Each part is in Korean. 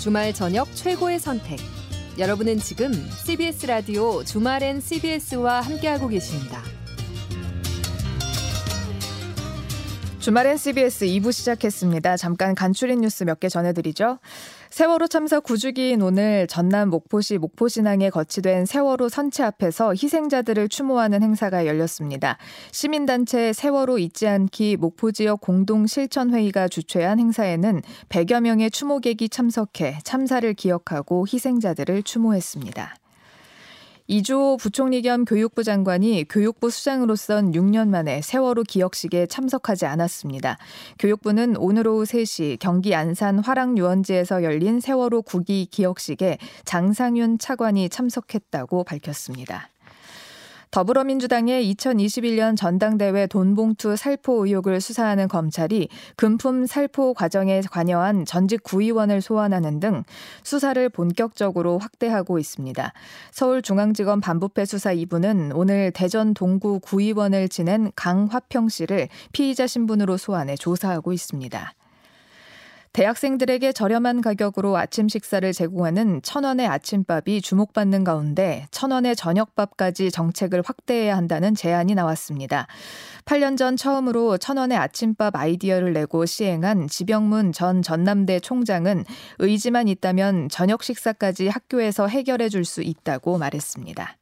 주말 저녁 최고의 선택. 여러분은 지금 CBS 라디오 주말엔 CBS와 함께하고 계십니다. 주말엔 CBS 2부 시작했습니다. 잠깐 간추린 뉴스 몇 개 전해드리죠. 세월호 참사 9주기인 오늘 전남 목포시 목포신항에 거치된 세월호 선체 앞에서 희생자들을 추모하는 행사가 열렸습니다. 시민단체 세월호 잊지 않기 목포 지역 공동실천회의가 주최한 행사에는 100여 명의 추모객이 참석해 참사를 기억하고 희생자들을 추모했습니다. 이주호 부총리 겸 교육부 장관이 교육부 수장으로선 6년 만에 세월호 기억식에 참석하지 않았습니다. 교육부는 오늘 오후 3시 경기 안산 화랑 유원지에서 열린 세월호 국기 기억식에 장상윤 차관이 참석했다고 밝혔습니다. 더불어민주당의 2021년 전당대회 돈봉투 살포 의혹을 수사하는 검찰이 금품 살포 과정에 관여한 전직 구의원을 소환하는 등 수사를 본격적으로 확대하고 있습니다. 서울중앙지검 반부패 수사 2부는 오늘 대전 동구 구의원을 지낸 강화평 씨를 피의자 신분으로 소환해 조사하고 있습니다. 대학생들에게 저렴한 가격으로 아침 식사를 제공하는 천원의 아침밥이 주목받는 가운데 천원의 저녁밥까지 정책을 확대해야 한다는 제안이 나왔습니다. 8년 전 처음으로 천원의 아침밥 아이디어를 내고 시행한 지병문 전 전남대 총장은 의지만 있다면 저녁 식사까지 학교에서 해결해 줄 수 있다고 말했습니다.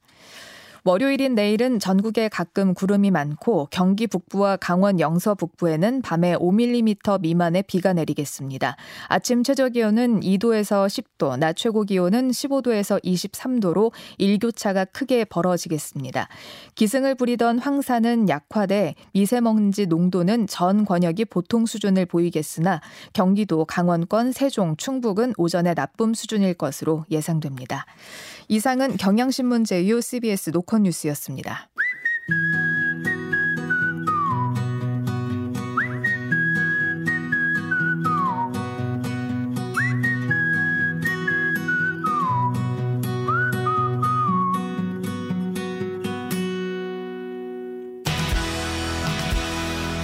월요일인 내일은 전국에 가끔 구름이 많고 경기 북부와 강원 영서 북부에는 밤에 5mm 미만의 비가 내리겠습니다. 아침 최저 기온은 2도에서 10도, 낮 최고 기온은 15도에서 23도로 일교차가 크게 벌어지겠습니다. 기승을 부리던 황사는 약화돼 미세먼지 농도는 전 권역이 보통 수준을 보이겠으나 경기도, 강원권, 세종, 충북은 오전에 나쁨 수준일 것으로 예상됩니다. 이상은 경향신문 제휴 CBS 노컷 뉴스였습니다.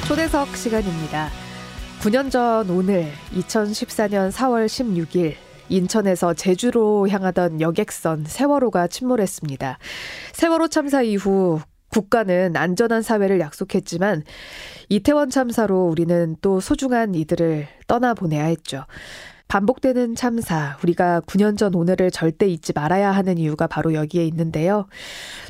초대석 시간입니다. 9년 전 오늘 2014년 4월 16일 인천에서 제주로 향하던 여객선 세월호가 침몰했습니다. 세월호 참사 이후 국가는 안전한 사회를 약속했지만 이태원 참사로 우리는 또 소중한 이들을 떠나보내야 했죠. 반복되는 참사, 우리가 9년 전 오늘을 절대 잊지 말아야 하는 이유가 바로 여기에 있는데요.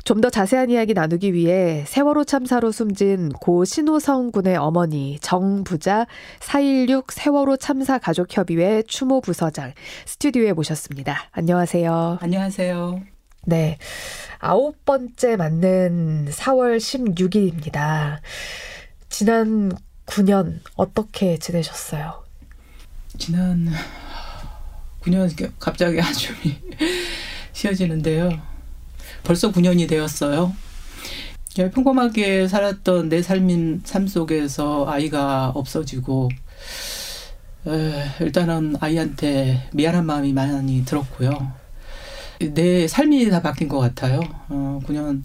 좀 더 자세한 이야기 나누기 위해 세월호 참사로 숨진 고 신호성 군의 어머니 정부자 4.16 세월호 참사 가족협의회 추모 부서장 스튜디오에 모셨습니다. 안녕하세요. 안녕하세요. 네. 아홉 번째 맞는 4월 16일입니다. 지난 9년 어떻게 지내셨어요? 지난 9년 갑자기 한숨이 쉬어지는데요. 벌써 9년이 되었어요. 평범하게 살았던 내 삶인 삶 속에서 아이가 없어지고 에, 일단은 아이한테 미안한 마음이 많이 들었고요. 내 삶이 다 바뀐 것 같아요. 어, 9년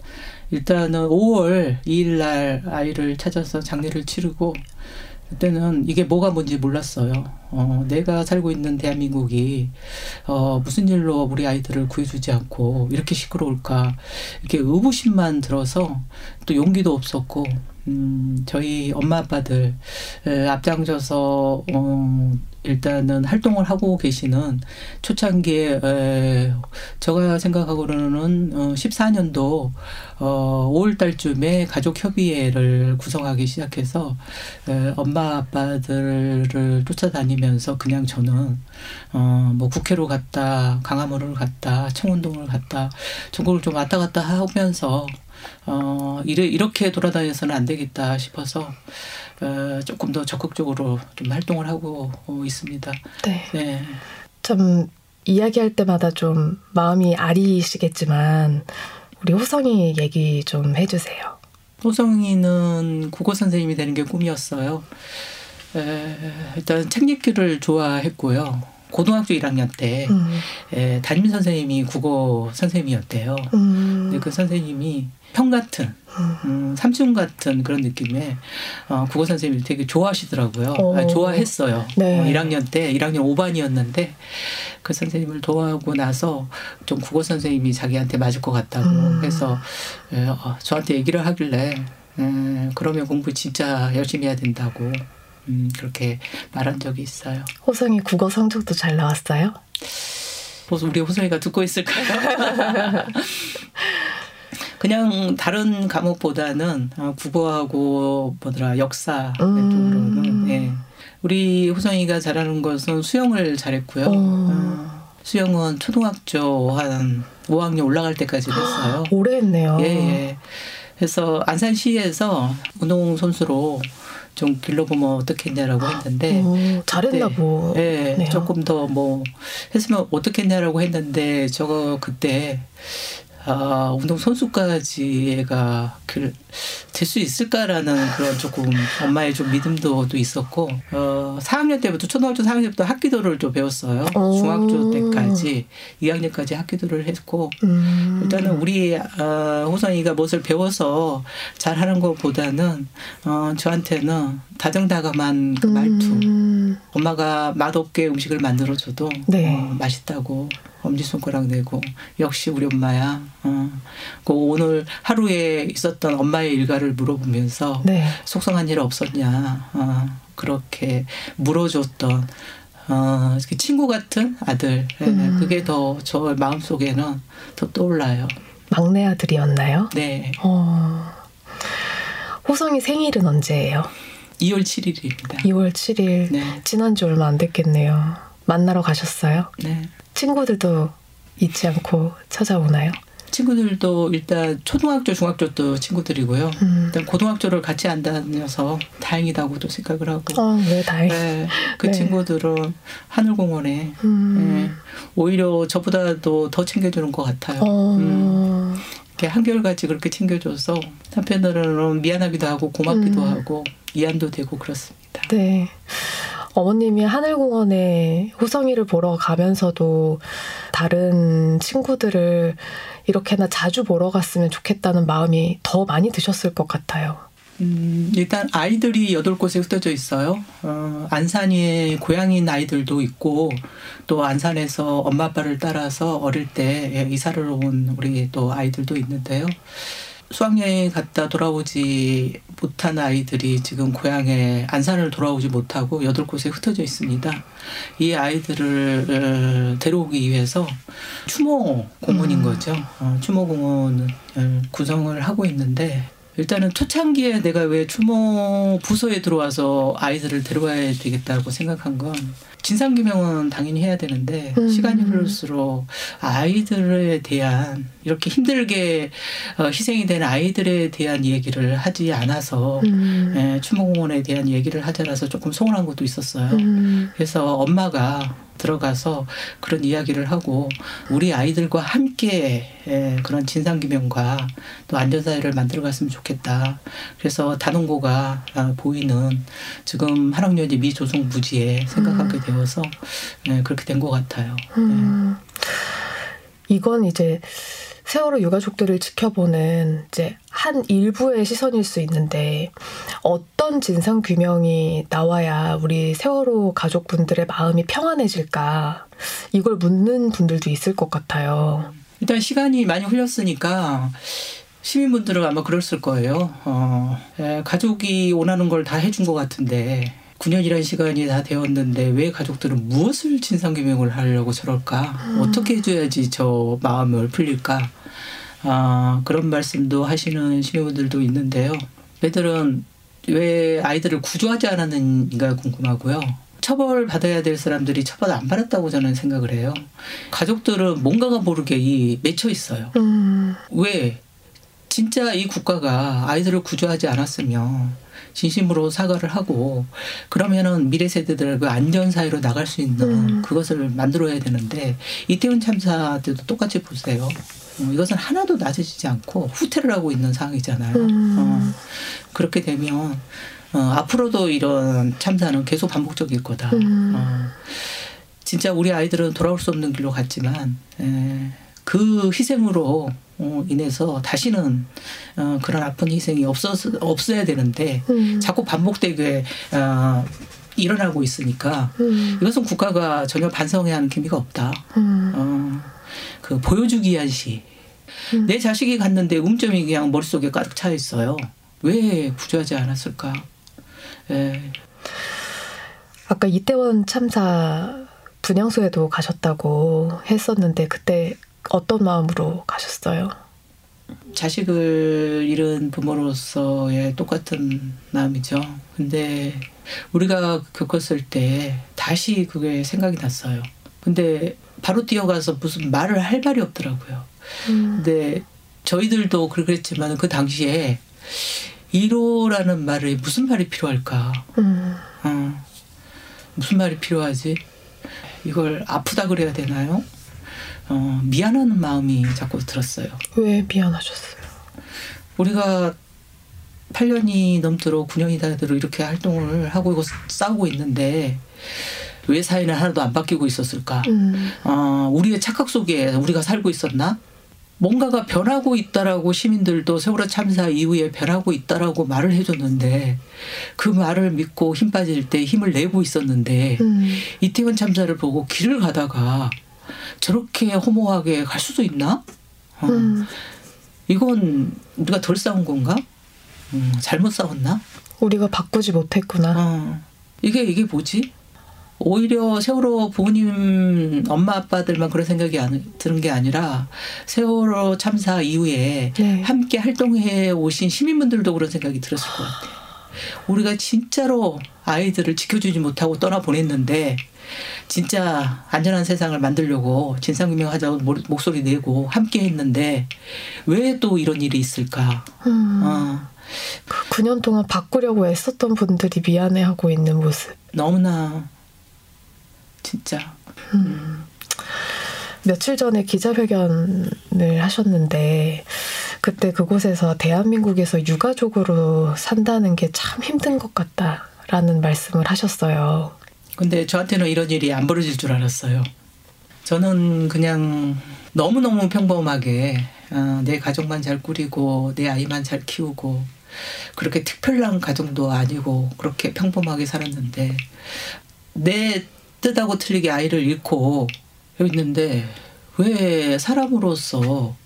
일단은 5월 2일 날 아이를 찾아서 장례를 치르고 그때는 이게 뭐가 뭔지 몰랐어요. 어, 내가 살고 있는 대한민국이 어, 무슨 일로 우리 아이들을 구해주지 않고 이렇게 시끄러울까 이렇게 의구심만 들어서 또 용기도 없었고 음, 저희 엄마 아빠들 에, 앞장서서 어, 일단은 활동을 하고 계시는 초창기에 에, 제가 생각하고는 어, 14년도 어, 5월 달쯤에 가족 협의회를 구성하기 시작해서 에, 엄마 아빠들을 쫓아다니면서 그냥 저는 어, 뭐 국회로 갔다 강화문을 갔다 청운동을 갔다 전국을 좀 왔다 갔다 하면서 어, 이래, 이렇게 돌아다녀서는 안 되겠다 싶어서 어, 조금 더 적극적으로 좀 활동을 하고 어, 있습니다. 네. 네. 좀 이야기할 때마다 좀 마음이 아리시겠지만 우리 호성이 얘기 좀 해주세요. 호성이는 국어 선생님이 되는 게 꿈이었어요. 에, 일단 책 읽기를 좋아했고요. 고등학교 1학년 때 음. 에, 담임 선생님이 국어 선생님이었대요. 음. 근데 그 선생님이 형 같은 음, 삼촌 같은 그런 느낌의 어, 국어 선생님을 되게 좋아하시더라고요. 오. 아니, 좋아했어요. 네. 어, 1학년 때 1학년 5반이었는데 그 선생님을 도와하고 나서 좀 국어 선생님이 자기한테 맞을 것 같다고 음. 해서 에, 어, 저한테 얘기를 하길래 에, 그러면 공부 진짜 열심히 해야 된다고 음, 그렇게 말한 적이 있어요. 호성이 국어 성적도 잘 나왔어요? 우리 호성이가 듣고 있을까요? 그냥 다른 과목보다는 어, 국어하고 뭐더라 역사 음. 쪽으로는 예. 우리 호성이가 잘하는 것은 수영을 잘했고요. 어. 어, 수영은 초등학교 한 5학년 올라갈 때까지 했어요. 오래 했네요. 예, 예. 그래서 안산시에서 운동 선수로 좀 길러보면 어떻겠냐라고 했는데 오, 잘했나 그때, 보. 예, 네요. 조금 더 뭐 했으면 어떻겠냐라고 했는데 저거 그때 아, 운동 선수까지가 될 수 있을까라는 그런 조금 엄마의 좀 믿음도 또 있었고 어, 4학년 때부터 초등학교 4학년 때부터 학기도를 좀 배웠어요. 오. 중학교 때까지 2학년까지 학기도를 했고 음. 일단은 우리 어, 호성이가 무엇을 배워서 잘하는 것보다는 어, 저한테는 다정다감한 그 말투. 음. 엄마가 맛없게 음식을 만들어줘도 네. 어, 맛있다고 엄지손가락 내고 역시 우리 엄마야. 어. 그 오늘 하루에 있었던 엄마의 일과를 물어보면서 네. 속상한 일 없었냐. 어, 그렇게 물어줬던 어, 그 친구 같은 아들. 예, 음. 그게 더 저 마음속에는 더 떠올라요. 막내 아들이었나요? 네. 어. 호성이 생일은 언제예요? 2월 7일입니다. 2월 7일. 네. 지난주 얼마 안 됐겠네요. 만나러 가셨어요? 네. 친구들도 잊지 않고 찾아오나요? 친구들도 일단 초등학교, 중학교 도 친구들이고요. 음. 일단 고등학교를 같이 안 다녀서 다행이다고도 생각을 하고. 어, 네, 다행. 네, 그 네. 친구들은 하늘공원에 음. 네, 오히려 저보다도 더 챙겨주는 것 같아요. 어. 음, 이렇게 한결같이 그렇게 챙겨줘서 한편으로는 미안하기도 하고 고맙기도 음. 하고 이안도 되고 그렇습니다. 네. 어머님이 하늘공원에 호성이를 보러 가면서도 다른 친구들을 이렇게나 자주 보러 갔으면 좋겠다는 마음이 더 많이 드셨을 것 같아요. 음, 일단 아이들이 여덟 곳에 흩어져 있어요. 어, 안산에 고향인 아이들도 있고 또 안산에서 엄마 아빠를 따라서 어릴 때 예, 이사를 온 우리 또 아이들도 있는데요. 수학여행 갔다 돌아오지 못한 아이들이 지금 고향에 안산을 돌아오지 못하고 여덟 곳에 흩어져 있습니다. 이 아이들을 어, 데려오기 위해서 추모 공원인 음. 거죠. 어, 추모 공원을 구성을 하고 있는데 일단은 초창기에 내가 왜 추모 부서에 들어와서 아이들을 데려와야 되겠다고 생각한 건 진상규명은 당연히 해야 되는데 음. 시간이 흐를수록 아이들에 대한 이렇게 힘들게 어, 희생이 된 아이들에 대한 얘기를 하지 않아서 음. 예, 추모공원에 대한 얘기를 하지 않아서 조금 서운한 것도 있었어요. 음. 그래서 엄마가 들어가서 그런 이야기를 하고 우리 아이들과 함께 예, 그런 진상규명과 또 안전사회를 만들어갔으면 좋겠다. 그래서 단원고가 아, 보이는 지금 한 학년이 미조성 부지에 생각하게 되어서 예, 그렇게 된 것 같아요. 음. 이건 이제 세월호 유가족들을 지켜보는 이제 한 일부의 시선일 수 있는데 어떤 진상 규명이 나와야 우리 세월호 가족분들의 마음이 평안해질까 이걸 묻는 분들도 있을 것 같아요. 일단 시간이 많이 흘렸으니까 시민분들은 아마 그랬을 거예요. 어, 에, 가족이 원하는 걸 다 해준 것 같은데 9년이라는 시간이 다 되었는데 왜 가족들은 무엇을 진상규명을 하려고 저럴까? 어떻게 해줘야지 저 마음을 풀릴까? 아, 그런 말씀도 하시는 시민분들도 있는데요. 애들은 왜 아이들을 구조하지 않았는가 궁금하고요. 처벌 받아야 될 사람들이 처벌 안 받았다고 저는 생각을 해요. 가족들은 뭔가가 모르게 이 맺혀 있어요. 음, 왜? 진짜 이 국가가 아이들을 구조하지 않았으면 진심으로 사과를 하고 그러면은 미래 세대들 그 안전 사회로 나갈 수 있는 음. 그것을 만들어야 되는데 이태원 참사 때도 똑같이 보세요. 어, 이것은 하나도 낮아지지 않고 후퇴를 하고 있는 상황이잖아요. 음. 어, 그렇게 되면 어, 앞으로도 이런 참사는 계속 반복적일 거다. 음. 어, 진짜 우리 아이들은 돌아올 수 없는 길로 갔지만 에, 그 희생으로 어, 인해서 다시는 어, 그런 아픈 희생이 없었 없어야 되는데 음. 자꾸 반복되게 어, 일어나고 있으니까 음. 이것은 국가가 전혀 반성해야 하는 기미가 없다. 음. 어, 그 보여주기 시. 음. 내 자식이 갔는데 음점이 그냥 머릿속에 가득 차 있어요. 왜 구조하지 않았을까? 예. 아까 이태원 참사 분향소에도 가셨다고 했었는데 그때 어떤 마음으로 가셨어요? 자식을 잃은 부모로서의 똑같은 마음이죠. 근데 우리가 겪었을 때 다시 그게 생각이 났어요. 근데 바로 뛰어가서 무슨 말을 할 말이 없더라고요. 음. 근데 저희들도 그랬지만 그 당시에 1호라는 말이 무슨 말이 필요할까? 음. 어, 무슨 말이 필요하지? 이걸 아프다 그래야 되나요? 어, 미안한 마음이 자꾸 들었어요. 왜 미안하셨어요? 우리가 8년이 넘도록 9년이 다도록 이렇게 활동을 하고 이거 싸우고 있는데 왜 사회는 하나도 안 바뀌고 있었을까? 음. 어, 우리의 착각 속에 우리가 살고 있었나? 뭔가가 변하고 있다라고 시민들도 세월호 참사 이후에 변하고 있다라고 말을 해줬는데 그 말을 믿고 힘 빠질 때 힘을 내고 있었는데 음. 이태원 참사를 보고 길을 가다가 저렇게 허무하게 갈 수도 있나? 어, 음. 이건 우리가 덜 싸운 건가? 음, 잘못 싸웠나? 우리가 바꾸지 못했구나. 어, 이게 이게 뭐지? 오히려 세월호 부모님 엄마 아빠들만 그런 생각이 안, 드는 게 아니라 세월호 참사 이후에 네. 함께 활동해 오신 시민분들도 그런 생각이 들었을 것 같아요. 우리가 진짜로 아이들을 지켜주지 못하고 떠나 보냈는데 진짜 안전한 세상을 만들려고 진상규명하자고 모- 목소리 내고 함께 했는데 왜 또 이런 일이 있을까? 음. 어, 그 9년 동안 바꾸려고 애썼던 분들이 미안해하고 있는 모습. 너무나 진짜 며칠 전에 기자회견을 하셨는데 그때 그곳에서 대한민국에서 유가족으로 산다는 게 참 힘든 것 같다라는 말씀을 하셨어요. 근데 저한테는 이런 일이 안 벌어질 줄 알았어요. 저는 그냥 너무너무 평범하게 어, 내 가족만 잘 꾸리고 내 아이만 잘 키우고 그렇게 특별한 가정도 아니고 그렇게 평범하게 살았는데 내 뜻하고 틀리게 아이를 잃고 있는데 왜 사람으로서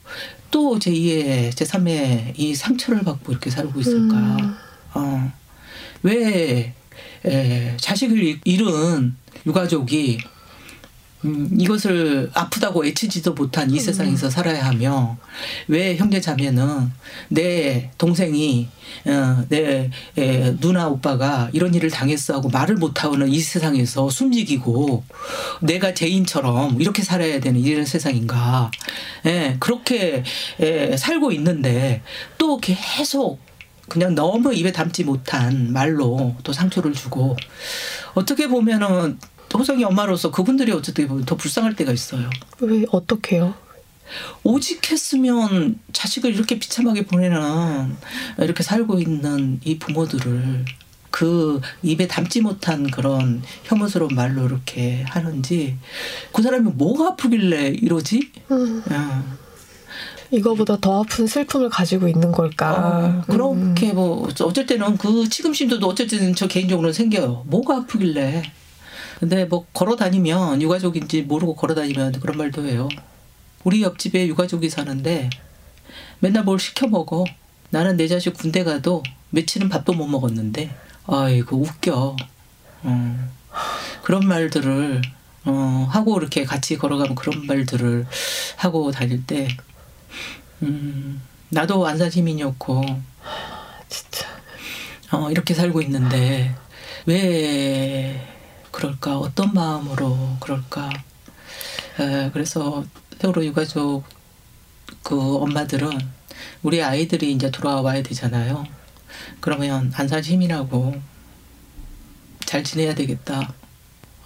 또 제2의 제3의 이 상처를 받고 이렇게 살고 있을까? 음. 어, 왜 에, 자식을 잃- 잃은 유가족이 음, 이것을 아프다고 애치지도 못한 이 세상에서 살아야 하며 왜 형제 자매는 내 동생이 어, 내 에, 누나 오빠가 이런 일을 당했어 하고 말을 못하는 이 세상에서 숨지기고 내가 죄인처럼 이렇게 살아야 되는 이런 세상인가? 예, 그렇게 에, 살고 있는데 또 계속 그냥 너무 입에 담지 못한 말로 또 상처를 주고 어떻게 보면은 호성이 엄마로서 그분들이 어쨌든 보면 더 불쌍할 때가 있어요. 왜 어떻게요? 오직 했으면 자식을 이렇게 비참하게 보내는 이렇게 살고 있는 이 부모들을 그 입에 담지 못한 그런 혐오스러운 말로 이렇게 하는지 그 사람이 뭐가 아프길래 이러지? 음, 야. 이거보다 더 아픈 슬픔을 가지고 있는 걸까? 어, 그렇게 뭐 어쩔 때는 그 치금심도 어쨌든 저 개인적으로 생겨요. 뭐가 아프길래. 근데 뭐 걸어 다니면 유가족인지 모르고 걸어 다니면 그런 말도 해요. 우리 옆집에 유가족이 사는데 맨날 뭘 시켜 먹어. 나는 내 자식 군대 가도 며칠은 밥도 못 먹었는데 아이고 웃겨. 어. 그런 말들을 어, 하고 이렇게 같이 걸어가면 그런 말들을 하고 다닐 때 음, 나도 안산 시민이었고 진짜. 어, 이렇게 살고 있는데 왜 그럴까? 어떤 마음으로 그럴까? 에, 그래서 세월호 유가족 그 엄마들은 우리 아이들이 이제 돌아와야 되잖아요. 그러면 안산 시민하고 잘 지내야 되겠다.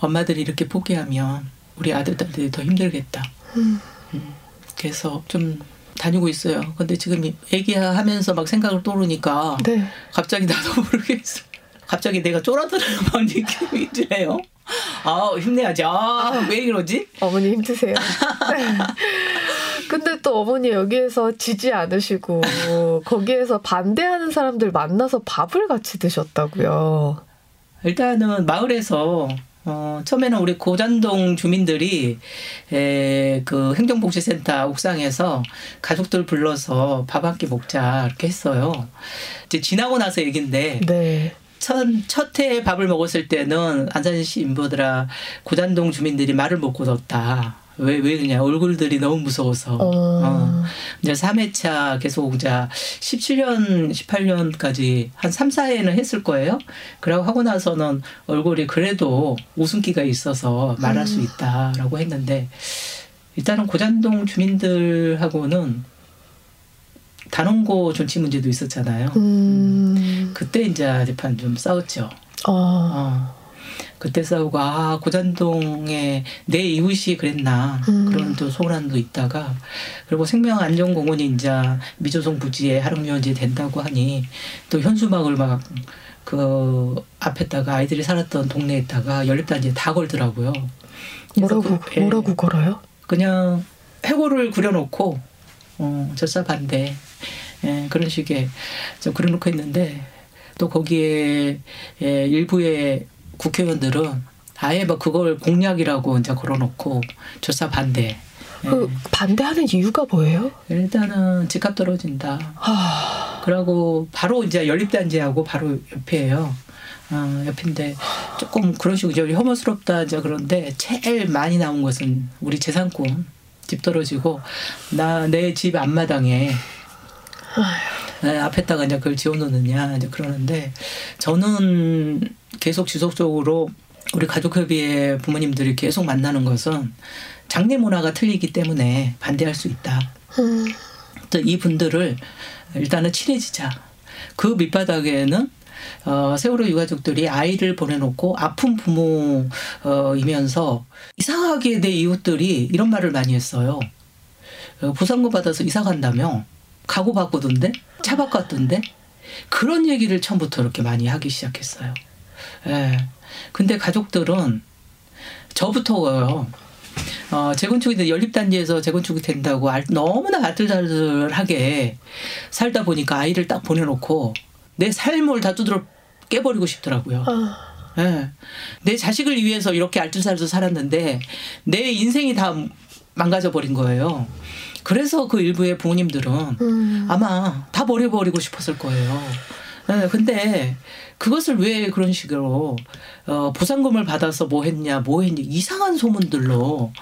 엄마들이 이렇게 포기하면 우리 아들들이 더 힘들겠다. 음. 그래서 좀 다니고 있어요. 근데 지금 얘기하면서 막 생각을 떠오르니까 네. 갑자기 나도 모르겠어. 갑자기 내가 쫄아드는 막 느낌이 드네요. 아 힘내야지. 아왜 그러지? 어머니 힘드세요. 근데 또 어머니 여기에서 지지 않으시고 거기에서 반대하는 사람들 만나서 밥을 같이 드셨다고요. 일단은 마을에서 어, 처음에는 우리 고잔동 주민들이 에, 그 행정복지센터 옥상에서 가족들 불러서 밥 한 끼 먹자 이렇게 했어요. 이제 지나고 나서 얘긴데 네. 첫, 첫해 밥을 먹었을 때는 안산시 인부들아 고잔동 주민들이 말을 못 굳었다. 왜, 왜 그냥 얼굴들이 너무 무서워서. 어. 어. 이제 3회차 계속 이제 17년, 18년까지 한 3, 4회는 했을 거예요. 그러고 하고 나서는 얼굴이 그래도 웃음기가 있어서 말할 수 있다라고 했는데 일단은 고잔동 주민들하고는 단원고 존치 문제도 있었잖아요. 음. 그때 이제 재판 좀 싸웠죠. 어. 어. 그때 싸우고 아 고잔동에 내 이웃이 그랬나 음. 그런 또 소란도 있다가 그리고 생명안전공원이 이제 미조성 부지에 하릉유원지 된다고 하니 또 현수막을 막 그 앞에다가 아이들이 살았던 동네에다가 연립단지에 다 걸더라고요. 뭐라고 그- 예. 뭐라고 걸어요? 그냥 해고를 그려놓고 어, 절사 반대 예, 그런 식의 좀 그려놓고 했는데 또 거기에 예, 일부의 국회의원들은 아예 뭐 그걸 공약이라고 이제 걸어놓고 절사 반대. 예. 그 반대하는 이유가 뭐예요? 일단은 집값 떨어진다. 하. 그러고 바로 이제 연립단지하고 바로 옆이에요. 어, 옆인데 조금 그런 식으로 혐오스럽다 이제 그런데 제일 많이 나온 것은 우리 재산권 집 떨어지고 나 내 집 앞마당에 네, 앞에다가 이제 그걸 지어놓느냐 이제 그러는데 저는 계속 지속적으로 우리 가족협의회 부모님들이 계속 만나는 것은 장례 문화가 틀리기 때문에 반대할 수 있다. 음. 또 이분들을 일단은 친해지자. 그 밑바닥에는 어, 세월호 유가족들이 아이를 보내놓고 아픈 부모이면서 이상하게 내 이웃들이 이런 말을 많이 했어요. 어, 보상금 받아서 이사 간다며 가구 바꾸던데 차 바꿨던데 그런 얘기를 처음부터 이렇게 많이 하기 시작했어요. 예. 근데 가족들은 저부터요. 어, 재건축이 연립단지에서 재건축이 된다고 알- 너무나 아들아들하게 살다 보니까 아이를 딱 보내놓고 내 삶을 다 두드러 깨버리고 싶더라고요. 아. 예. 내 자식을 위해서 이렇게 알뜰살뜰 살았는데 내 인생이 다 망가져 버린 거예요. 그래서 그 일부의 부모님들은 음. 아마 다 버려버리고 싶었을 거예요. 예, 근데 그것을 왜 그런 식으로 어, 보상금을 받아서 뭐 했냐, 뭐 했냐 이상한 소문들로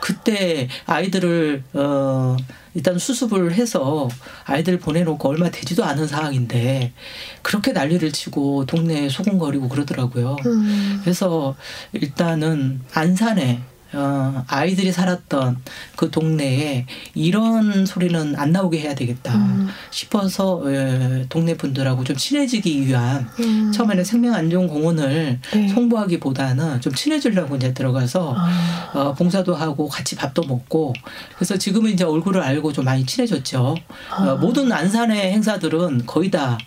그때 아이들을 어, 일단 수습을 해서 아이들 보내놓고 얼마 되지도 않은 상황인데 그렇게 난리를 치고 동네에 소곤거리고 그러더라고요. 음. 그래서 일단은 안산에 어, 아이들이 살았던 그 동네에 이런 소리는 안 나오게 해야 되겠다 음. 싶어서 에, 동네 분들하고 좀 친해지기 위한 음. 처음에는 생명안전공원을 네. 홍보하기보다는 좀 친해지려고 이제 들어가서 아. 어, 봉사도 하고 같이 밥도 먹고 그래서 지금은 이제 얼굴을 알고 좀 많이 친해졌죠. 아. 어, 모든 안산의 행사들은 거의 다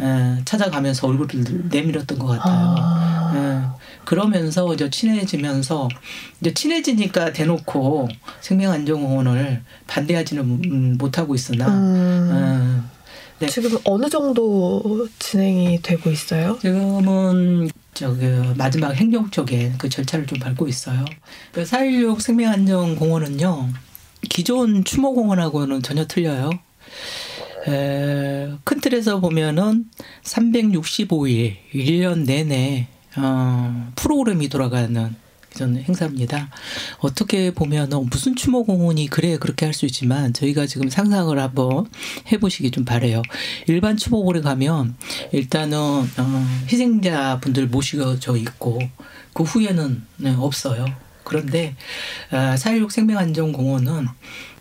에, 찾아가면서 얼굴을 내밀었던 것 같아요. 아. 예. 그러면서 이제 친해지면서 이제 친해지니까 대놓고 생명안전공원을 반대하지는 음, 못하고 있으나 음. 예. 네. 지금 어느 정도 진행이 되고 있어요? 지금은 저기 마지막 행정 쪽에 그 절차를 좀 밟고 있어요. 그4.16 생명안전공원은요 기존 추모공원하고는 전혀 틀려요. 에, 큰 틀에서 보면은 365일 1년 내내 어, 프로그램이 돌아가는 그런 행사입니다. 어떻게 보면 어, 무슨 추모공원이 그래 그렇게 할 수 있지만 저희가 지금 상상을 한번 해보시기 좀 바래요. 일반 추모공원에 가면 일단은 어, 희생자분들 모시져 있고 그 후에는 네, 없어요. 그런데 아, 4.16 생명안전공원은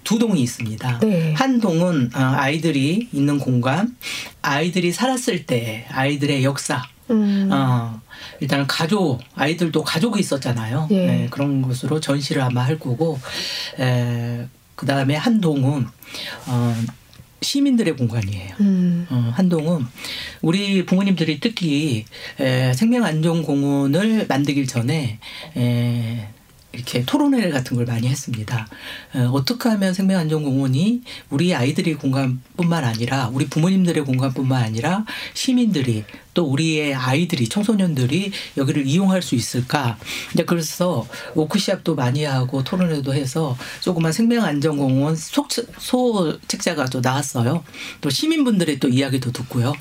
두 동이 있습니다. 네. 한 동은 어, 아이들이 있는 공간, 아이들이 살았을 때 아이들의 역사, 음. 어, 일단 가족, 아이들도 가족이 있었잖아요. 예. 네, 그런 것으로 전시를 아마 할 거고, 에, 그 다음에 한 동은, 어, 시민들의 공간이에요. 음. 어, 한동은 우리 부모님들이 특히 에, 생명안전공원을 만들기 전에 에, 이렇게 토론회 같은 걸 많이 했습니다. 어, 어떻게 하면 생명안전공원이 우리 아이들의 공간뿐만 아니라 우리 부모님들의 공간뿐만 아니라 시민들이 또 우리의 아이들이 청소년들이 여기를 이용할 수 있을까? 이제 그래서 워크샵도 많이 하고 토론회도 해서 조그만 생명안전공원 소, 소책자가 또 나왔어요. 또 시민분들의 또 이야기도 듣고요.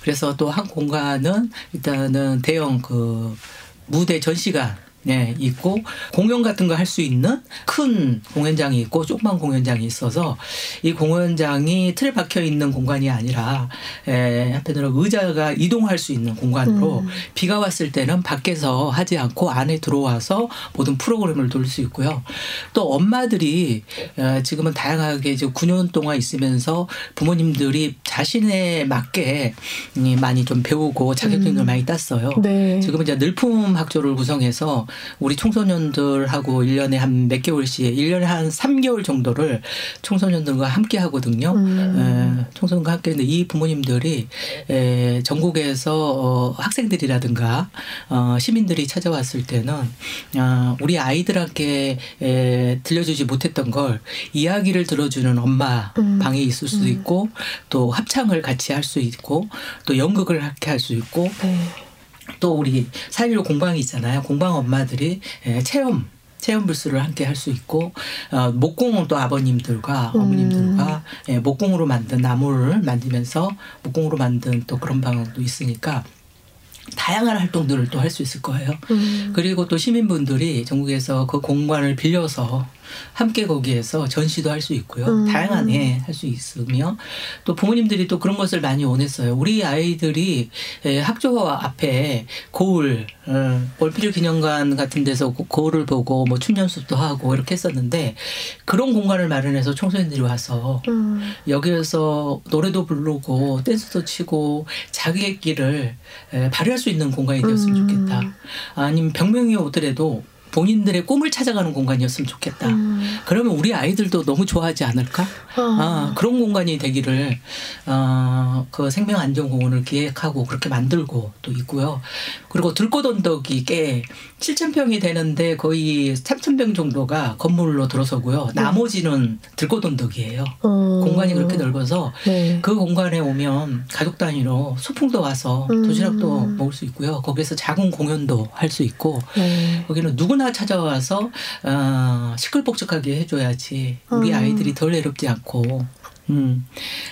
그래서 또 한 공간은 일단은 대형 그 무대 전시관 네, 있고 공연 같은 거 할 수 있는 큰 공연장이 있고 조그만 공연장이 있어서 이 공연장이 틀에 박혀 있는 공간이 아니라 에, 한편으로 의자가 이동할 수 있는 공간으로 음. 비가 왔을 때는 밖에서 하지 않고 안에 들어와서 모든 프로그램을 돌 수 있고요. 또 엄마들이 에, 지금은 다양하게 이제 9년 동안 있으면서 부모님들이 자신에 맞게 음, 많이 좀 배우고 자격증을 음. 많이 땄어요. 네. 지금 이제 늘품 학조를 구성해서 우리 청소년들하고 1년에 한 몇 개월씩, 1년에 한 3개월 정도를 청소년들과 함께 하거든요. 음. 에, 청소년과 함께 했는데 이 부모님들이 에, 전국에서 어, 학생들이라든가 어, 시민들이 찾아왔을 때는 어, 우리 아이들한테 에, 들려주지 못했던 걸 이야기를 들어주는 엄마 음. 방에 있을 수도 음. 있고 또 합창을 같이 할 수 있고 또 연극을 함께 할 수 있고 네. 또 우리 사일로 공방이 있잖아요. 공방 엄마들이 예, 체험 체험 불수를 함께 할 수 있고 어, 목공은 또 아버님들과 음. 어머님들과 예, 목공으로 만든 나무를 만들면서 목공으로 만든 또 그런 방도 있으니까 다양한 활동들을 또 할 수 있을 거예요. 음. 그리고 또 시민분들이 전국에서 그 공간을 빌려서 함께 거기에서 전시도 할 수 있고요. 음. 다양한 예, 할수 있으며 또 부모님들이 또 그런 것을 많이 원했어요. 우리 아이들이 예, 학교 앞에 거울, 어, 월필 기념관 같은 데서 고- 거울을 보고 뭐 춤 연습도 하고 이렇게 했었는데 그런 공간을 마련해서 청소년들이 와서 음. 여기에서 노래도 부르고 댄스도 치고 자기의 길을 에, 발휘할 수 있는 공간이 되었으면 음. 좋겠다. 아니면 병명이 오더라도 본인들의 꿈을 찾아가는 공간이었으면 좋겠다. 음. 그러면 우리 아이들도 너무 좋아하지 않을까? 아, 그런 공간이 되기를 어, 그 생명안전공원을 기획하고 그렇게 만들고 또 있고요. 그리고 들꽃 언덕이 꽤 7천 평이 되는데 거의 3천 평 정도가 건물로 들어서고요. 나머지는 들꽃 언덕이에요. 어. 공간이 그렇게 넓어서 네. 그 공간에 오면 가족 단위로 소풍도 와서 음. 도시락도 먹을 수 있고요. 거기서 작은 공연도 할 수 있고 네. 거기는 누구나 찾아와서 어, 시끌벅적하게 해줘야지 우리 음. 아이들이 덜 외롭지 않고 음,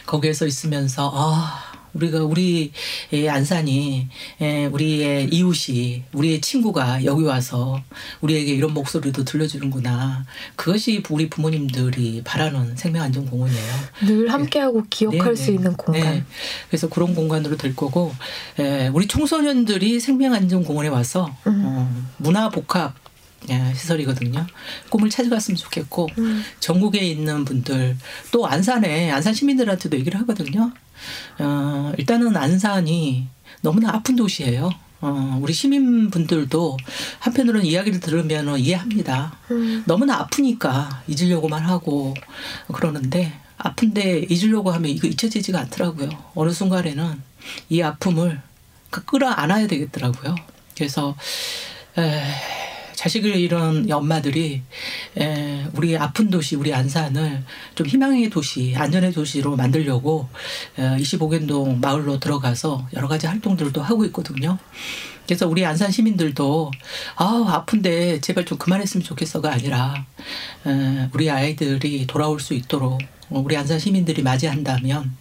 거기에서 있으면서 아 우리가 우리 의 안산이 에, 우리의 이웃이 우리의 친구가 여기 와서 우리에게 이런 목소리도 들려주는구나 그것이 우리 부모님들이 바라는 생명안전공원이에요. 늘 함께하고 기억할 네, 수 네. 있는 공간. 네. 그래서 그런 공간으로 될 거고, 에, 우리 청소년들이 생명안전공원에 와서 음. 어, 문화 복합 예, 시설이거든요. 꿈을 찾아갔으면 좋겠고 음. 전국에 있는 분들 또 안산에 안산 시민들한테도 얘기를 하거든요. 어, 일단은 안산이 너무나 아픈 도시예요. 어, 우리 시민분들도 한편으로는 이야기를 들으면 이해합니다. 음. 너무나 아프니까 잊으려고만 하고 그러는데 아픈데 잊으려고 하면 이거 잊혀지지가 않더라고요. 어느 순간에는 이 아픔을 그 끌어안아야 되겠더라고요. 그래서 에, 자식을 잃은 엄마들이 에, 우리 아픈 도시, 우리 안산을 좀 희망의 도시, 안전의 도시로 만들려고 에, 25gen동 마을로 들어가서 여러 가지 활동들도 하고 있거든요. 그래서 우리 안산 시민들도 아 아픈데 제발 좀 그만했으면 좋겠어가 아니라 에, 우리 아이들이 돌아올 수 있도록 우리 안산 시민들이 맞이한다면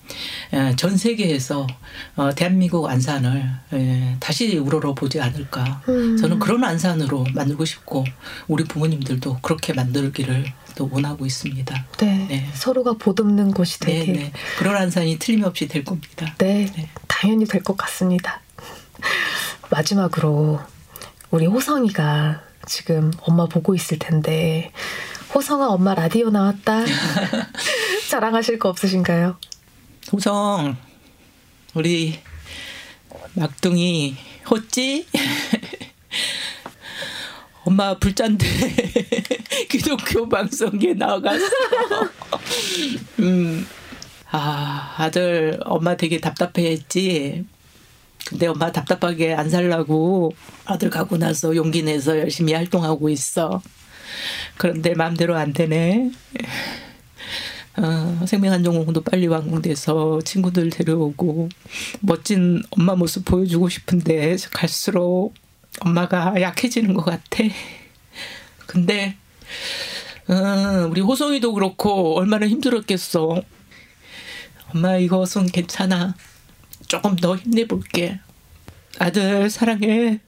에, 전 세계에서 어, 대한민국 안산을 에, 다시 우러러 보지 않을까 음. 저는 그런 안산으로 만들고 싶고 우리 부모님들도 그렇게 만들기를 또 원하고 있습니다. 네. 네. 서로가 보듬는 곳이 네, 되길. 네. 그런 안산이 틀림없이 될 겁니다. 네, 네. 당연히 될 것 같습니다. 마지막으로 우리 호성이가 지금 엄마 보고 있을 텐데 호성아 엄마 라디오 나왔다 자랑하실 거 없으신가요? 호성 우리 막둥이 호찌 엄마 불잔데 기독교 방송에 나가서 음 아, 아들 엄마 되게 답답해했지. 근데 엄마 답답하게 안 살라고 아들 가고 나서 용기 내서 열심히 활동하고 있어. 그런데 마음대로 안 되네. 어, 생명안전공도 빨리 완공돼서 친구들 데려오고 멋진 엄마 모습 보여주고 싶은데 갈수록 엄마가 약해지는 것 같아. 근데 어, 우리 호송이도 그렇고 얼마나 힘들었겠어. 엄마 이것은 괜찮아. 조금 더 힘내볼게. 아들 사랑해.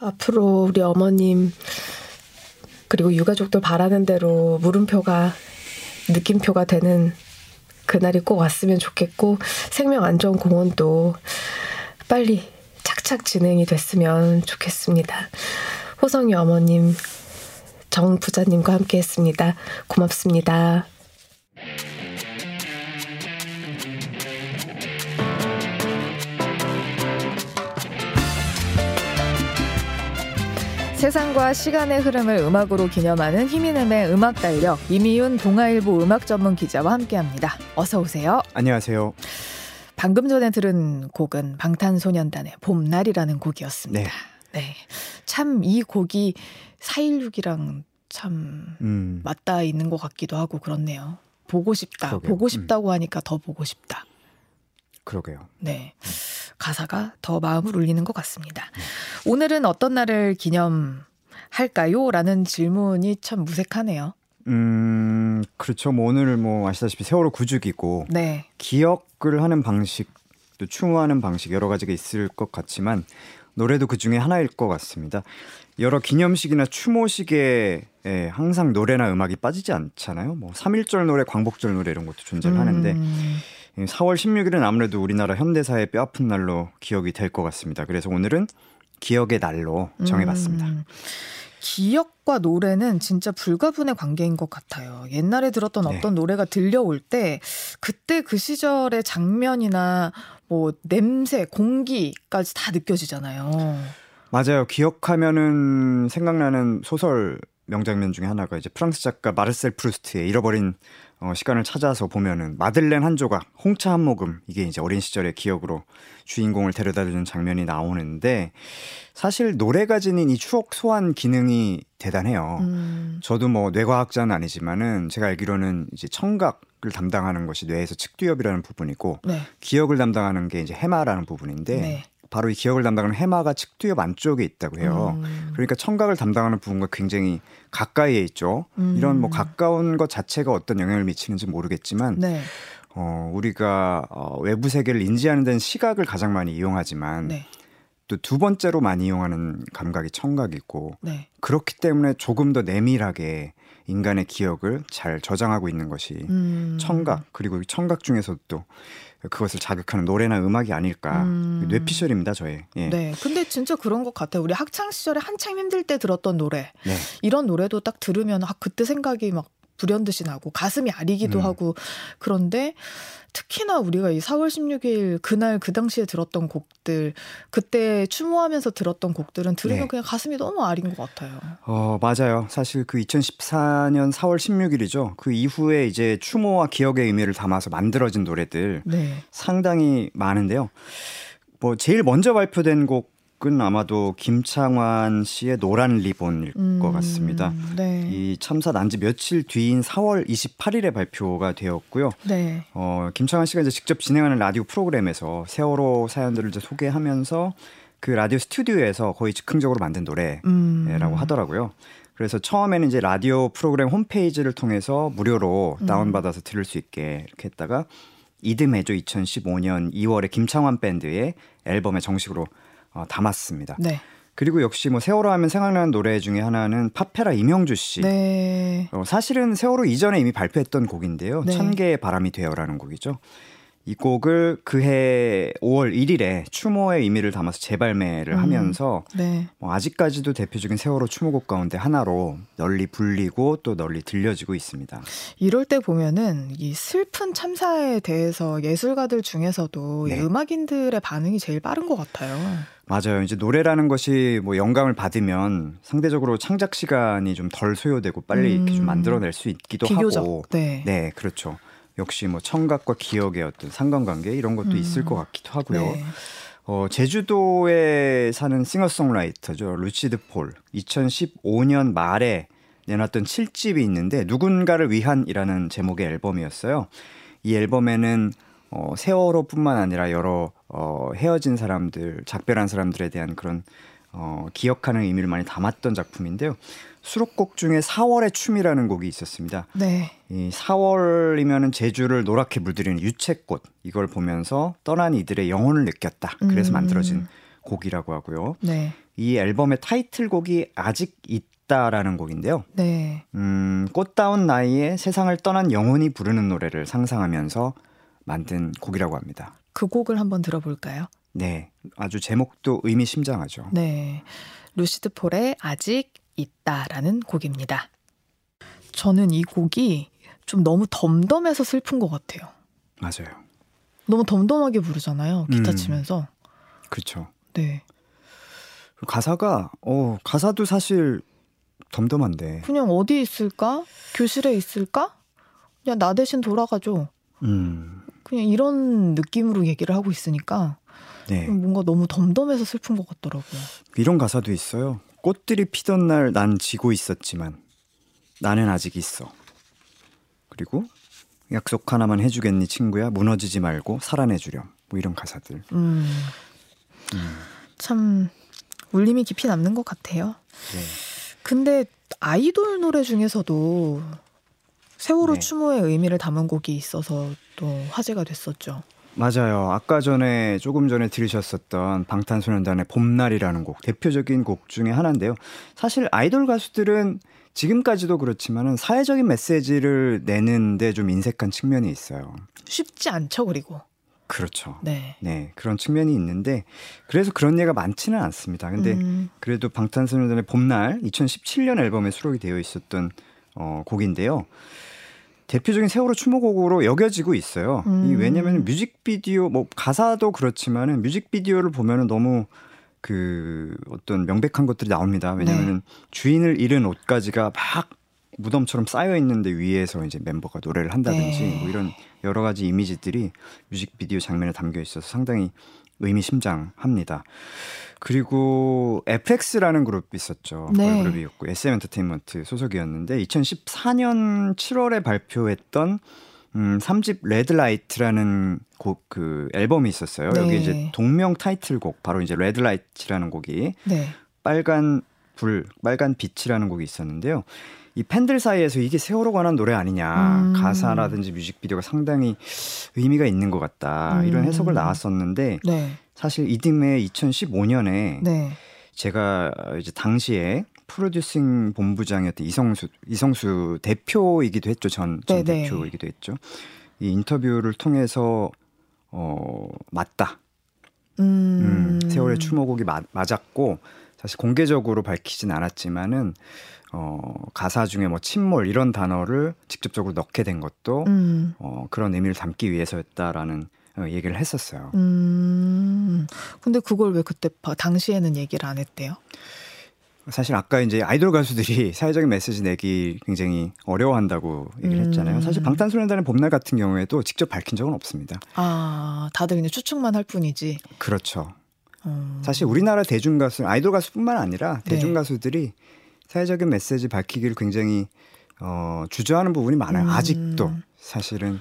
앞으로 우리 어머님 그리고 유가족들 바라는 대로 물음표가 느낌표가 되는 그날이 꼭 왔으면 좋겠고 생명안전공원도 빨리 착착 진행이 됐으면 좋겠습니다. 호성이 어머님, 정 부자님과 함께했습니다. 고맙습니다. 세상과 시간의 흐름을 음악으로 기념하는 힘이음의 음악 달력 이미윤 동아일보 음악 전문 기자와 함께합니다. 어서 오세요. 안녕하세요. 방금 전에 들은 곡은 방탄소년단의 봄날이라는 곡이었습니다. 네. 네. 참 이 곡이 416이랑 참 음. 맞닿아 있는 것 같기도 하고 그렇네요. 보고 싶다. 그러게요. 보고 음. 싶다고 음. 하니까 더 보고 싶다. 그러게요. 네. 가사가 더 마음을 울리는 것 같습니다. 오늘은 어떤 날을 기념할까요? 라는 질문이 참 무색하네요. 음, 그렇죠. 뭐 오늘 뭐 아시다시피 세월호 구주기고 네. 기억을 하는 방식, 또 추모하는 방식 여러 가지가 있을 것 같지만 노래도 그 중에 하나일 것 같습니다. 여러 기념식이나 추모식에 예, 항상 노래나 음악이 빠지지 않잖아요. 뭐 3.1절 노래, 광복절 노래 이런 것도 존재를 음. 하는데 4월 16일은 아무래도 우리나라 현대사의 뼈아픈 날로 기억이 될 것 같습니다. 그래서 오늘은 기억의 날로 정해봤습니다. 음. 기억과 노래는 진짜 불가분의 관계인 것 같아요. 옛날에 들었던 네. 어떤 노래가 들려올 때 그때 그 시절의 장면이나 뭐 냄새, 공기까지 다 느껴지잖아요. 맞아요. 기억하면은 생각나는 소설 명장면 중에 하나가 이제 프랑스 작가 마르셀 프루스트의 잃어버린 어, 시간을 찾아서 보면은 마들렌 한 조각, 홍차 한 모금 이게 이제 어린 시절의 기억으로 주인공을 데려다주는 장면이 나오는데 사실 노래가 지닌 이 추억 소환 기능이 대단해요. 음. 저도 뭐 뇌과학자는 아니지만은 제가 알기로는 이제 청각을 담당하는 것이 뇌에서 측두엽이라는 부분이고 네. 기억을 담당하는 게 이제 해마라는 부분인데 네. 바로 이 기억을 담당하는 해마가 측두엽 안쪽에 있다고 해요. 음. 그러니까 청각을 담당하는 부분과 굉장히 가까이에 있죠. 음. 이런 뭐 가까운 것 자체가 어떤 영향을 미치는지 모르겠지만 네. 어, 우리가 어, 외부 세계를 인지하는 데는 시각을 가장 많이 이용하지만 네. 또 두 번째로 많이 이용하는 감각이 청각이고 네. 그렇기 때문에 조금 더 내밀하게 인간의 기억을 잘 저장하고 있는 것이 음. 청각 그리고 청각 중에서도 또 그것을 자극하는 노래나 음악이 아닐까 음. 뇌피셜입니다 저의 예. 네 근데 진짜 그런 것 같아요 우리 학창 시절에 한창 힘들 때 들었던 노래 네. 이런 노래도 딱 들으면 아 그때 생각이 막 불현듯이 나고 가슴이 아리기도 음. 하고 그런데 특히나 우리가 이 4월 16일 그날 그 당시에 들었던 곡들 그때 추모하면서 들었던 곡들은 들으면 네. 그냥 가슴이 너무 아린 것 같아요. 어 맞아요. 사실 그 2014년 4월 16일이죠. 그 이후에 이제 추모와 기억의 의미를 담아서 만들어진 노래들 네. 상당히 많은데요. 뭐 제일 먼저 발표된 곡 곡은 아마도 김창완 씨의 노란 리본일 음, 것 같습니다. 네. 이 참사 난 지 며칠 뒤인 4월 28일에 발표가 되었고요. 네. 어, 김창완 씨가 이제 직접 진행하는 라디오 프로그램에서 세월호 사연들을 이제 소개하면서 그 라디오 스튜디오에서 거의 즉흥적으로 만든 노래라고 음. 하더라고요. 그래서 처음에는 이제 라디오 프로그램 홈페이지를 통해서 무료로 음. 다운받아서 들을 수 있게 이렇게 했다가 이듬해죠 2015년 2월에 김창완 밴드의 앨범에 정식으로 어, 담았습니다. 네. 그리고 역시 뭐 세월호 하면 생각나는 노래 중에 하나는 파페라 이명주 씨. 네. 어, 사실은 세월호 이전에 이미 발표했던 곡인데요. 네. 천 개의 바람이 되어라는 곡이죠. 이 곡을 그해 5월 1일에 추모의 의미를 담아서 재발매를 음, 하면서 네. 뭐 아직까지도 대표적인 세월호 추모곡 가운데 하나로 널리 불리고 또 널리 들려지고 있습니다. 이럴 때 보면은 이 슬픈 참사에 대해서 예술가들 중에서도 네. 음악인들의 반응이 제일 빠른 것 같아요. 맞아요. 이제 노래라는 것이 뭐 영감을 받으면 상대적으로 창작 시간이 좀 덜 소요되고 빨리 음, 이렇게 좀 음. 만들어낼 수 있기도 비교적, 하고. 네. 네, 그렇죠. 역시 뭐 청각과 기억의 어떤 상관관계 이런 것도 음. 있을 것 같기도 하고요. 네. 어, 제주도에 사는 싱어송라이터죠. 루치드 폴. 2015년 말에 내놨던 7집이 있는데 누군가를 위한이라는 제목의 앨범이었어요. 이 앨범에는 어, 세월호뿐만 아니라 여러 어, 헤어진 사람들, 작별한 사람들에 대한 그런 어, 기억하는 의미를 많이 담았던 작품인데요. 수록곡 중에 4월의 춤이라는 곡이 있었습니다. 네. 이 4월이면은 제주를 노랗게 물들이는 유채꽃 이걸 보면서 떠난 이들의 영혼을 느꼈다. 그래서 음. 만들어진 곡이라고 하고요. 네. 이 앨범의 타이틀곡이 아직 있다라는 곡인데요. 네. 음, 꽃다운 나이에 세상을 떠난 영혼이 부르는 노래를 상상하면서 만든 곡이라고 합니다. 그 곡을 한번 들어볼까요? 네. 아주 제목도 의미심장하죠. 네. 루시드 폴의 아직 있다라는 곡입니다. 저는 이 곡이 좀 너무 덤덤해서 슬픈 것 같아요. 맞아요. 너무 덤덤하게 부르잖아요. 기타 음, 치면서. 그렇죠. 네. 가사가 어 가사도 사실 덤덤한데. 그냥 어디 있을까? 교실에 있을까? 그냥 나 대신 돌아가죠. 음. 그냥 이런 느낌으로 얘기를 하고 있으니까 네. 뭔가 너무 덤덤해서 슬픈 것 같더라고요. 이런 가사도 있어요. 꽃들이 피던 날 난 지고 있었지만 나는 아직 있어. 그리고 약속 하나만 해주겠니 친구야 무너지지 말고 살아내주렴. 뭐 이런 가사들. 음. 음. 참 울림이 깊이 남는 것 같아요. 네. 근데 아이돌 노래 중에서도 세월호 네. 추모의 의미를 담은 곡이 있어서 또 화제가 됐었죠. 맞아요. 아까 전에 조금 전에 들으셨었던 방탄소년단의 봄날이라는 곡 대표적인 곡 중에 하나인데요. 사실 아이돌 가수들은 지금까지도 그렇지만은 사회적인 메시지를 내는데 좀 인색한 측면이 있어요. 쉽지 않죠, 그리고. 그렇죠. 네. 네. 그런 측면이 있는데 그래서 그런 예가 많지는 않습니다. 근데 음. 그래도 방탄소년단의 봄날 2017년 앨범에 수록이 되어 있었던 어 곡인데요. 대표적인 세월호 추모곡으로 여겨지고 있어요. 음. 이 왜냐면 뮤직비디오 뭐 가사도 그렇지만은 뮤직비디오를 보면은 너무 그 어떤 명백한 것들이 나옵니다. 왜냐면은 네. 주인을 잃은 옷가지가 막 무덤처럼 쌓여 있는데 위에서 이제 멤버가 노래를 한다든지 네. 뭐 이런 여러 가지 이미지들이 뮤직비디오 장면에 담겨 있어서 상당히 의미심장합니다. 그리고 FX라는 그룹이 있었죠. 네. 그룹이었고 SM 엔터테인먼트 소속이었는데 2014년 7월에 발표했던 음, 3집 Red Light라는 곡 그 앨범이 있었어요. 네. 여기 이제 동명 타이틀곡 바로 이제 Red Light라는 곡이 네. 빨간 불, 빨간 빛이라는 곡이 있었는데요. 이 팬들 사이에서 이게 세월호 관한 노래 아니냐 음. 가사라든지 뮤직비디오가 상당히 의미가 있는 것 같다 음. 이런 해석을 나왔었는데 네. 사실 이듬해 2015년에 네. 제가 이제 당시에 프로듀싱 본부장이었던 이성수 이성수 대표이기도 했죠 전, 전 대표이기도 했죠 이 인터뷰를 통해서 어 맞다 음. 음 세월의 추모곡이 맞, 맞았고 사실 공개적으로 밝히진 않았지만은 어, 가사 중에 뭐 침몰 이런 단어를 직접적으로 넣게 된 것도 음. 어, 그런 의미를 담기 위해서였다라는 어, 얘기를 했었어요. 음. 근데 그걸 왜 그때 당시에는 얘기를 안 했대요? 사실 아까 이제 아이돌 가수들이 사회적인 메시지 내기 굉장히 어려워한다고 얘기를 음. 했잖아요. 사실 방탄소년단의 봄날 같은 경우에도 직접 밝힌 적은 없습니다. 아, 다들 그냥 추측만 할 뿐이지. 그렇죠. 음. 사실 우리나라 대중 가수, 아이돌 가수뿐만 아니라 대중 네. 가수들이 사회적인 메시지 밝히기를 굉장히 어, 주저하는 부분이 많아요. 음. 아직도 사실은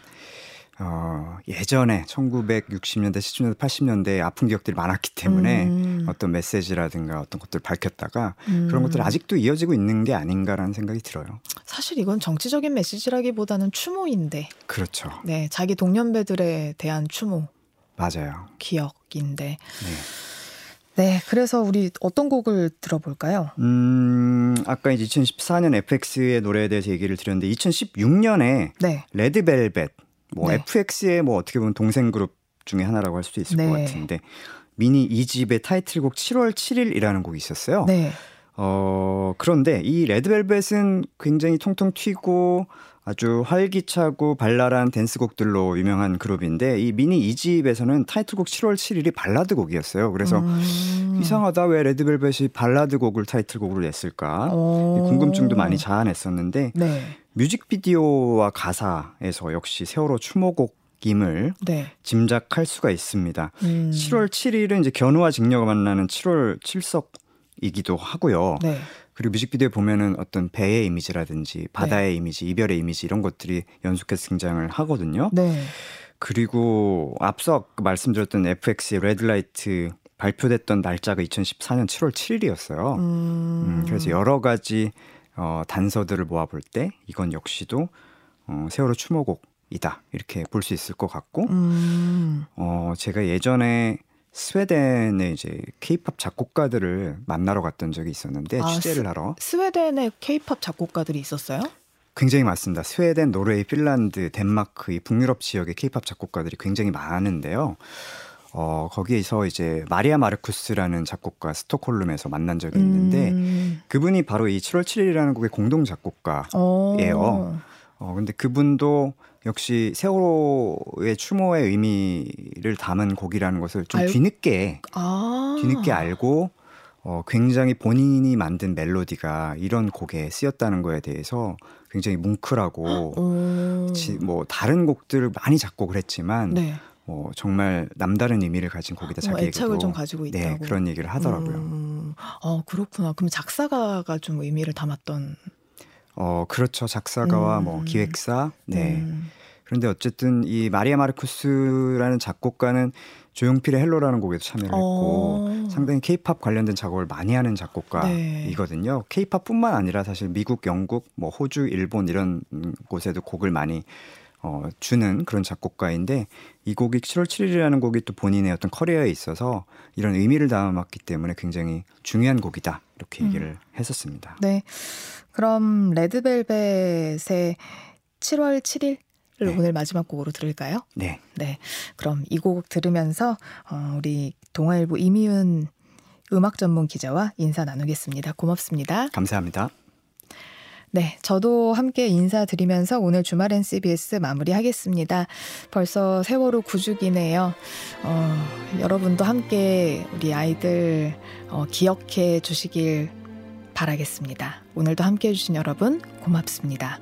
어, 예전에 1960년대, 70년대, 80년대에 아픈 기억들이 많았기 때문에 음. 어떤 메시지라든가 어떤 것들을 밝혔다가 음. 그런 것들이 아직도 이어지고 있는 게 아닌가라는 생각이 들어요. 사실 이건 정치적인 메시지라기보다는 추모인데. 그렇죠. 네, 자기 동년배들에 대한 추모. 맞아요. 기억인데. 네. 네, 그래서 우리 어떤 곡을 들어볼까요? 음, 아까 이제 2014년 FX의 노래에 대해서 얘기를 드렸는데 2016년에 네. 레드벨벳, 뭐 네. FX의 뭐 어떻게 보면 동생 그룹 중에 하나라고 할 수도 있을 네. 것 같은데 미니 2집의 타이틀곡 7월 7일이라는 곡이 있었어요. 네. 어, 그런데 이 레드벨벳은 굉장히 통통 튀고 아주 활기차고 발랄한 댄스곡들로 유명한 그룹인데 이 미니 2집에서는 타이틀곡 7월 7일이 발라드 곡이었어요. 그래서 음. 이상하다 왜 레드벨벳이 발라드 곡을 타이틀곡으로 냈을까 오. 궁금증도 많이 자아냈었는데 네. 뮤직비디오와 가사에서 역시 세월호 추모곡 임을 네. 짐작할 수가 있습니다. 음. 7월 7일은 이제 견우와 직녀가 만나는 7월 7석이기도 하고요. 네. 그리고 뮤직비디오에 보면은 어떤 배의 이미지라든지 바다의 네. 이미지, 이별의 이미지 이런 것들이 연속해서 등장을 하거든요. 네. 그리고 앞서 말씀드렸던 FX의 Red Light 발표됐던 날짜가 2014년 7월 7일이었어요. 음. 음, 그래서 여러 가지 어, 단서들을 모아볼 때 이 곡 역시도 어, 세월호 추모곡이다 이렇게 볼 수 있을 것 같고 음. 어, 제가 예전에 스웨덴의 이제 케이팝 작곡가들을 만나러 갔던 적이 있었는데 아, 취재를 스, 하러 스웨덴에 케이팝 작곡가들이 있었어요? 굉장히 많습니다. 스웨덴, 노르웨이, 핀란드, 덴마크 이 북유럽 지역의 케이팝 작곡가들이 굉장히 많은데요. 어, 거기에서 이제 마리아 마르쿠스라는 작곡가 스톡홀름에서 만난 적이 있는데 음. 그분이 바로 이 7월 7일이라는 곡의 공동 작곡가예요. 어, 근데 그분도 역시 세월호의 추모의 의미를 담은 곡이라는 것을 좀 알... 뒤늦게 아~ 뒤늦게 알고 어, 굉장히 본인이 만든 멜로디가 이런 곡에 쓰였다는 거에 대해서 굉장히 뭉클하고 지, 뭐 다른 곡들을 많이 작곡을 했지만 네. 어, 정말 남다른 의미를 가진 곡이다 어, 자기에게도 애착을 좀 가지고 네, 있다고 네, 그런 얘기를 하더라고요. 음, 어 그렇구나. 그럼 작사가가 좀 의미를 담았던 어 그렇죠. 작사가와 뭐 음, 뭐 기획사 네. 음. 그런데 어쨌든 이 마리아 마르쿠스라는 작곡가는 조용필의 Hello라는 곡에도 참여를 했고 어. 상당히 케이팝 관련된 작업을 많이 하는 작곡가이거든요. 케이팝뿐만 네. 아니라 사실 미국, 영국, 뭐 호주, 일본 이런 곳에도 곡을 많이 어, 주는 그런 작곡가인데 이 곡이 7월 7일이라는 곡이 또 본인의 어떤 커리어에 있어서 이런 의미를 담았기 때문에 굉장히 중요한 곡이다 이렇게 음. 얘기를 음. 했었습니다. 네, 그럼 레드벨벳의 7월 7일 네. 오늘 마지막 곡으로 들을까요? 네. 네. 그럼 이 곡 들으면서 어, 우리 동아일보 이미윤 음악 전문 기자와 인사 나누겠습니다. 고맙습니다. 감사합니다. 네, 저도 함께 인사드리면서 오늘 주말엔 CBS 마무리하겠습니다. 벌써 세월호 9주기네요. 어, 여러분도 함께 우리 아이들 어, 기억해 주시길 바라겠습니다. 오늘도 함께 해주신 여러분 고맙습니다.